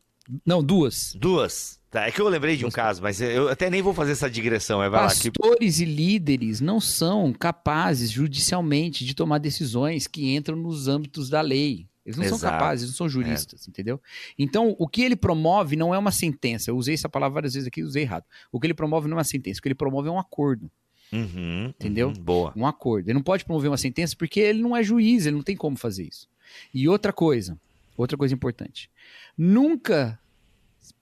[SPEAKER 2] Não, duas.
[SPEAKER 1] Duas. Tá, é que eu lembrei de um caso, mas eu até nem vou fazer essa digressão. Vai lá. Que...
[SPEAKER 2] Pastores e líderes não são capazes judicialmente de tomar decisões que entram nos âmbitos da lei. Eles não são
[SPEAKER 1] Exato. É.
[SPEAKER 2] capazes, eles não são juristas, entendeu? Então, o que ele promove não é uma sentença. Eu usei essa palavra várias vezes aqui usei errado. O que ele promove não é uma sentença, o que ele promove é um acordo.
[SPEAKER 1] Uhum,
[SPEAKER 2] Entendeu?
[SPEAKER 1] uhum, boa.
[SPEAKER 2] Um acordo. Ele não pode promover uma sentença porque ele não é juiz, ele não tem como fazer isso. E outra coisa, outra coisa importante. Nunca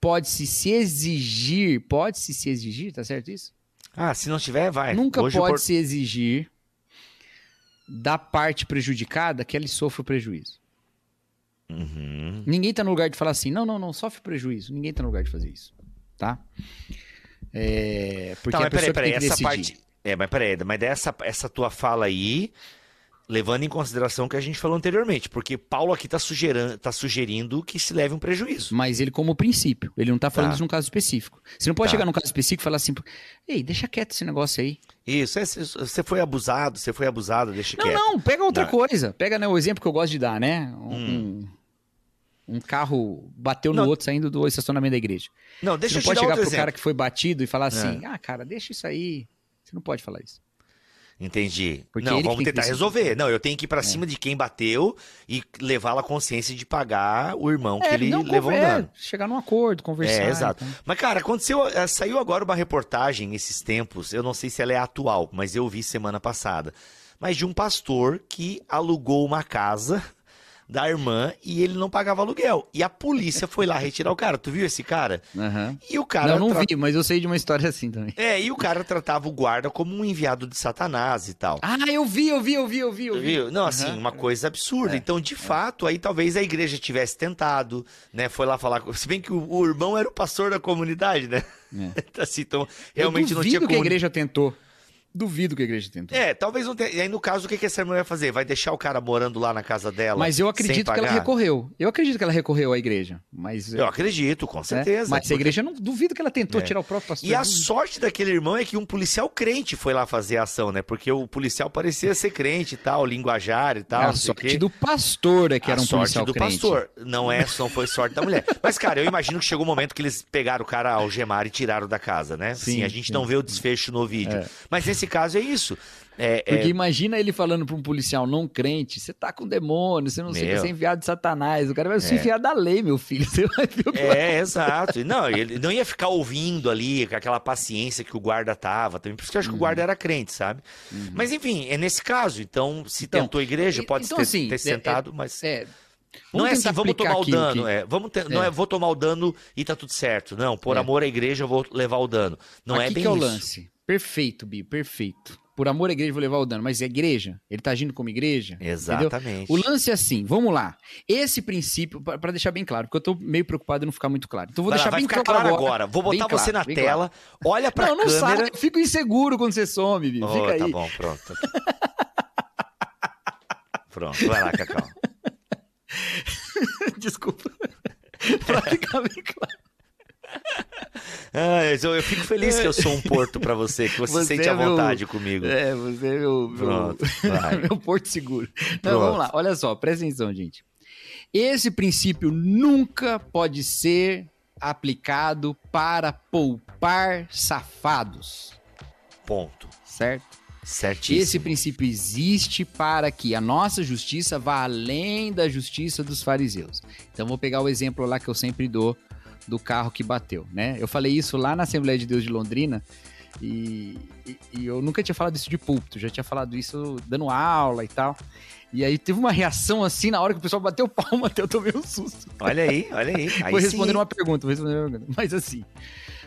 [SPEAKER 2] pode-se se exigir, pode-se se exigir, tá certo isso?
[SPEAKER 1] Ah, se não tiver, vai.
[SPEAKER 2] Nunca
[SPEAKER 1] Hoje
[SPEAKER 2] pode
[SPEAKER 1] por-
[SPEAKER 2] se exigir da parte prejudicada que ele sofra o prejuízo.
[SPEAKER 1] Uhum.
[SPEAKER 2] Ninguém tá no lugar de falar assim, não, não, não, sofre prejuízo. Ninguém tá no lugar de fazer isso, tá? É, porque
[SPEAKER 1] Tá,
[SPEAKER 2] a
[SPEAKER 1] mas peraí,
[SPEAKER 2] pessoa que
[SPEAKER 1] peraí,
[SPEAKER 2] que
[SPEAKER 1] essa
[SPEAKER 2] decidir.
[SPEAKER 1] parte. É, mas peraí, mas dessa essa tua fala aí, levando em consideração o que a gente falou anteriormente, porque Paulo aqui tá sugerindo, tá sugerindo que se leve um prejuízo.
[SPEAKER 2] Mas ele como princípio, ele não tá falando
[SPEAKER 1] Tá.
[SPEAKER 2] isso num caso específico. Você não pode
[SPEAKER 1] Tá.
[SPEAKER 2] chegar num caso específico e falar assim, ei, deixa quieto esse negócio aí.
[SPEAKER 1] Isso, é, você foi abusado, você foi abusado, deixa
[SPEAKER 2] Não,
[SPEAKER 1] quieto.
[SPEAKER 2] não, pega outra
[SPEAKER 1] Não.
[SPEAKER 2] coisa. Pega né, o exemplo que eu gosto de dar, né? Um,
[SPEAKER 1] Hum.
[SPEAKER 2] um- carro bateu no
[SPEAKER 1] Não.
[SPEAKER 2] outro saindo do estacionamento da igreja.
[SPEAKER 1] Não, deixa
[SPEAKER 2] Você
[SPEAKER 1] eu
[SPEAKER 2] não
[SPEAKER 1] te
[SPEAKER 2] pode chegar pro
[SPEAKER 1] exemplo.
[SPEAKER 2] cara que foi batido e falar assim, ah, cara, deixa isso aí. Você não pode falar isso.
[SPEAKER 1] Entendi.
[SPEAKER 2] Porque
[SPEAKER 1] não, vamos tentar resolver. Não, eu tenho que ir pra cima de quem bateu e levá-la à consciência de pagar o irmão que ele
[SPEAKER 2] não,
[SPEAKER 1] levou um
[SPEAKER 2] é,
[SPEAKER 1] dano.
[SPEAKER 2] chegar num acordo, conversar.
[SPEAKER 1] É, exato.
[SPEAKER 2] então.
[SPEAKER 1] Mas, cara, aconteceu. eh, Saiu agora uma reportagem esses tempos. Eu não sei se ela é atual, mas eu vi semana passada. Mas de um pastor que alugou uma casa da irmã e ele não pagava aluguel. E a polícia foi lá retirar o cara. Tu viu esse cara?
[SPEAKER 2] Aham.
[SPEAKER 1] E o cara.
[SPEAKER 2] não, não
[SPEAKER 1] tra-
[SPEAKER 2] vi, mas eu sei de uma história assim também.
[SPEAKER 1] É, e o cara tratava o guarda como um enviado de Satanás e tal.
[SPEAKER 2] Ah, eu vi, eu vi, eu vi, eu vi, eu vi.
[SPEAKER 1] Viu? Não, assim,
[SPEAKER 2] Aham.
[SPEAKER 1] uma coisa absurda.
[SPEAKER 2] É,
[SPEAKER 1] então, de fato, aí talvez a igreja tivesse tentado, né? Foi lá falar. Se bem que o, o irmão era o pastor da comunidade, né? assim, então, realmente
[SPEAKER 2] eu
[SPEAKER 1] não tinha
[SPEAKER 2] que a
[SPEAKER 1] como.
[SPEAKER 2] igreja tentou. Duvido que a igreja tentou.
[SPEAKER 1] É, talvez não tenha. E aí, no caso, o que, que essa irmã vai fazer? Vai deixar o cara morando lá na casa dela?
[SPEAKER 2] Mas eu acredito que ela recorreu. Eu acredito que ela recorreu à igreja. Mas,
[SPEAKER 1] Eu acredito, com
[SPEAKER 2] né?
[SPEAKER 1] certeza.
[SPEAKER 2] Mas a
[SPEAKER 1] porque-
[SPEAKER 2] igreja não duvido que ela tentou
[SPEAKER 1] É.
[SPEAKER 2] tirar o próprio pastor.
[SPEAKER 1] E a sorte daquele irmão é que um policial crente foi lá fazer a ação, né? Porque o policial parecia ser crente e tal, linguajar e tal.
[SPEAKER 2] a
[SPEAKER 1] o
[SPEAKER 2] sorte do pastor é que
[SPEAKER 1] a
[SPEAKER 2] era um
[SPEAKER 1] sorte
[SPEAKER 2] policial
[SPEAKER 1] do
[SPEAKER 2] crente.
[SPEAKER 1] pastor. Não é, não foi sorte da mulher. Mas, cara, eu imagino que chegou um momento que eles pegaram o cara algemaram e tiraram da casa, né? Sim,
[SPEAKER 2] Sim,
[SPEAKER 1] a gente não vê o desfecho no vídeo.
[SPEAKER 2] É.
[SPEAKER 1] Mas nesse caso é isso. É, é-
[SPEAKER 2] Porque imagina ele falando pra um policial não crente, você tá com demônio, você não sei
[SPEAKER 1] Meu.
[SPEAKER 2] você é enviado de satanás, o cara vai se
[SPEAKER 1] É.
[SPEAKER 2] enfiar da lei, meu filho, você vai ver o que.
[SPEAKER 1] É, exato. Não, ele não ia ficar ouvindo ali com aquela paciência que o guarda tava também. Por isso que eu acho que o guarda era crente, sabe? Mas enfim, é nesse caso. Então, se
[SPEAKER 2] Uhum. Então,
[SPEAKER 1] tentou a igreja, pode
[SPEAKER 2] então,
[SPEAKER 1] ter,
[SPEAKER 2] assim,
[SPEAKER 1] ter
[SPEAKER 2] é-
[SPEAKER 1] sentado, mas.
[SPEAKER 2] É,
[SPEAKER 1] Não é assim, vamos tomar o dano.
[SPEAKER 2] que-
[SPEAKER 1] É, vamos ter- Não
[SPEAKER 2] É.
[SPEAKER 1] é vou tomar o dano e tá tudo certo. Não, por
[SPEAKER 2] É.
[SPEAKER 1] amor à igreja eu vou levar o dano. Não
[SPEAKER 2] Aqui
[SPEAKER 1] é bem
[SPEAKER 2] que é o
[SPEAKER 1] isso.
[SPEAKER 2] lance. Perfeito, Bi, perfeito. por amor à igreja vou levar o dano, mas é igreja? Ele tá agindo como igreja? Entendeu?
[SPEAKER 1] Exatamente.
[SPEAKER 2] O lance é assim, vamos lá. Esse princípio, pra pra deixar bem claro, porque eu tô meio preocupado em não ficar muito claro. Então vou
[SPEAKER 1] Vai lá,
[SPEAKER 2] deixar
[SPEAKER 1] vai
[SPEAKER 2] bem
[SPEAKER 1] ficar
[SPEAKER 2] claro
[SPEAKER 1] claro
[SPEAKER 2] agora.
[SPEAKER 1] agora. Vou
[SPEAKER 2] Bem
[SPEAKER 1] botar você
[SPEAKER 2] claro,
[SPEAKER 1] na tela. Olha pra
[SPEAKER 2] Não, não
[SPEAKER 1] câmera.
[SPEAKER 2] sai, eu fico inseguro quando você some, Bibi.
[SPEAKER 1] Oh,
[SPEAKER 2] Fica aí.
[SPEAKER 1] Tá bom, pronto. pronto, vai lá, Cacau.
[SPEAKER 2] Desculpa. pra ficar bem claro.
[SPEAKER 1] Ah, eu, eu fico feliz que eu sou um porto pra você, que você,
[SPEAKER 2] Você
[SPEAKER 1] sente
[SPEAKER 2] é
[SPEAKER 1] à
[SPEAKER 2] meu-
[SPEAKER 1] vontade comigo.
[SPEAKER 2] É, você é meu, meu,
[SPEAKER 1] Pronto, vai.
[SPEAKER 2] meu porto seguro.
[SPEAKER 1] Pronto.
[SPEAKER 2] vamos lá, olha só, presta atenção, gente. Esse princípio nunca pode ser aplicado para poupar safados,
[SPEAKER 1] Ponto.
[SPEAKER 2] certo?
[SPEAKER 1] Certíssimo.
[SPEAKER 2] Esse princípio existe para que a nossa justiça vá além da justiça dos fariseus. Então vou pegar o exemplo lá que eu sempre dou do carro que bateu, né? Eu falei isso lá na Assembleia de Deus de Londrina e, e- e eu nunca tinha falado isso de púlpito, já tinha falado isso dando aula e tal. E aí teve uma reação assim na hora que o pessoal bateu palma, até eu tomei um susto.
[SPEAKER 1] Olha aí, olha aí. aí
[SPEAKER 2] vou responder uma pergunta, vou responder uma pergunta. Mas assim,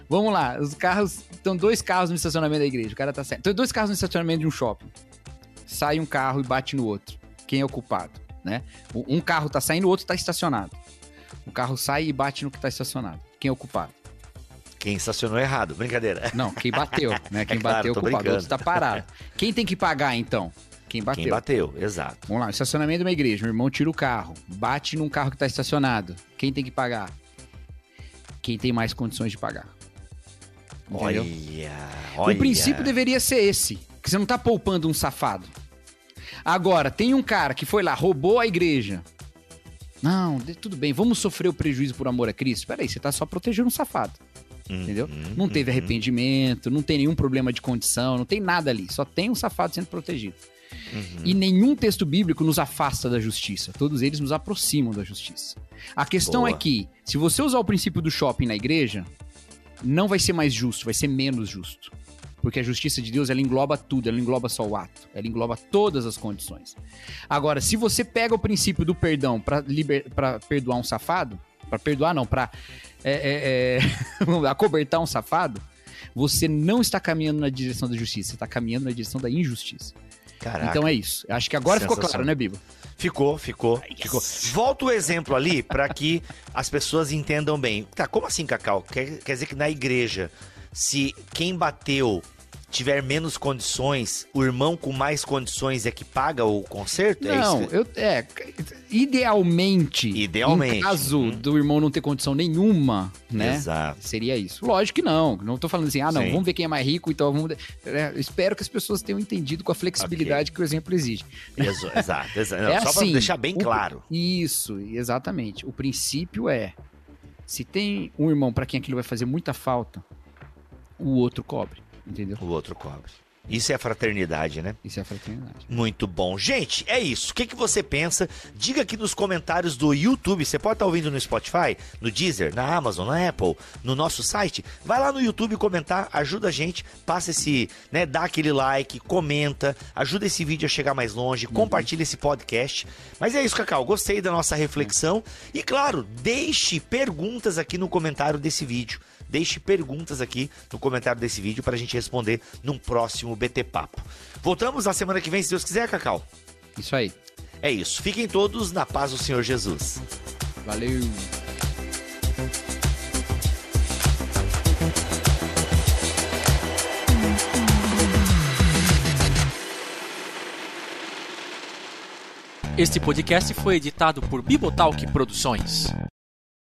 [SPEAKER 2] vamos lá. Os carros. Estão dois carros no estacionamento da igreja. O cara tá saindo. Tem dois carros no estacionamento de um shopping. Sai um carro e bate no outro. Quem é o culpado? Né? Um carro tá saindo, o outro tá estacionado. O carro sai e bate no que tá estacionado. Quem é o culpado?
[SPEAKER 1] Quem estacionou errado, brincadeira.
[SPEAKER 2] Não, quem bateu, né? Quem
[SPEAKER 1] É claro,
[SPEAKER 2] bateu é o culpado. O outro tá parado. Quem tem que pagar, então? Quem bateu.
[SPEAKER 1] Quem bateu, exato.
[SPEAKER 2] Vamos lá, estacionamento de uma igreja. Meu irmão tira o carro, bate num carro que tá estacionado. Quem tem que pagar? Quem tem mais condições de pagar. Entendeu?
[SPEAKER 1] Olha, olha.
[SPEAKER 2] O princípio deveria ser esse, que você não tá poupando um safado. Agora, tem um cara que foi lá, roubou a igreja. Não, tudo bem, vamos sofrer o prejuízo por amor a Cristo. Peraí, você tá só protegendo um safado,
[SPEAKER 1] Uhum,
[SPEAKER 2] entendeu? Não teve arrependimento, não tem nenhum problema de condição, não tem nada ali. Só tem um safado sendo protegido.
[SPEAKER 1] uhum.
[SPEAKER 2] E nenhum texto bíblico nos afasta da justiça. Todos eles nos aproximam da justiça. A questão
[SPEAKER 1] Boa.
[SPEAKER 2] é que, se você usar o princípio do shopping na igreja, não vai ser mais justo, vai ser menos justo. Porque a justiça de Deus, ela engloba tudo, ela engloba só o ato, ela engloba todas as condições. Agora, se você pega o princípio do perdão para perdoar um safado, para perdoar não, para é, é, é, acobertar um safado, você não está caminhando na direção da justiça, você está caminhando na direção da injustiça.
[SPEAKER 1] Caraca.
[SPEAKER 2] Então é isso. Acho que agora ficou claro, né, Bibo?
[SPEAKER 1] Ficou, ficou, ficou. Volta o exemplo ali para que as pessoas entendam bem. Tá, como assim, Cacau? Quer, quer dizer que na igreja, se quem bateu tiver menos condições, o irmão com mais condições é que paga o conserto? É
[SPEAKER 2] Não,
[SPEAKER 1] isso?
[SPEAKER 2] eu, é, idealmente,
[SPEAKER 1] Idealmente.
[SPEAKER 2] em caso
[SPEAKER 1] Uhum.
[SPEAKER 2] do irmão não ter condição nenhuma, né?
[SPEAKER 1] Exato.
[SPEAKER 2] Seria isso. Lógico que não. Não tô falando assim, ah, não,
[SPEAKER 1] Sim.
[SPEAKER 2] vamos ver quem é mais rico, então vamos. É, espero que as pessoas tenham entendido com a flexibilidade que o exemplo exige.
[SPEAKER 1] Exato, exato. Não,
[SPEAKER 2] é
[SPEAKER 1] só
[SPEAKER 2] assim,
[SPEAKER 1] para deixar bem
[SPEAKER 2] o-
[SPEAKER 1] claro.
[SPEAKER 2] Isso, exatamente. O princípio é: se tem um irmão para quem aquilo vai fazer muita falta, o outro cobre. Entendeu?
[SPEAKER 1] O outro cobre. Isso é fraternidade, né?
[SPEAKER 2] Isso é a fraternidade.
[SPEAKER 1] Muito bom. Gente, é isso. O que, que você pensa? Diga aqui nos comentários do YouTube. Você pode estar ouvindo no Spotify, no Deezer, na Amazon, na Apple, no nosso site. Vai lá no YouTube comentar, ajuda a gente, passa esse, né, dá aquele like, comenta, ajuda esse vídeo a chegar mais longe, compartilha esse podcast. Mas é isso, Cacau. Gostei da nossa reflexão. E claro, deixe perguntas aqui no comentário desse vídeo. Deixe perguntas aqui no comentário desse vídeo para a gente responder num próximo BT Papo. Voltamos na semana que vem, se Deus quiser, Cacau.
[SPEAKER 2] Isso aí.
[SPEAKER 1] É isso. Fiquem todos na paz do Senhor Jesus.
[SPEAKER 2] Valeu.
[SPEAKER 5] Este podcast foi editado por Bibotalk Produções.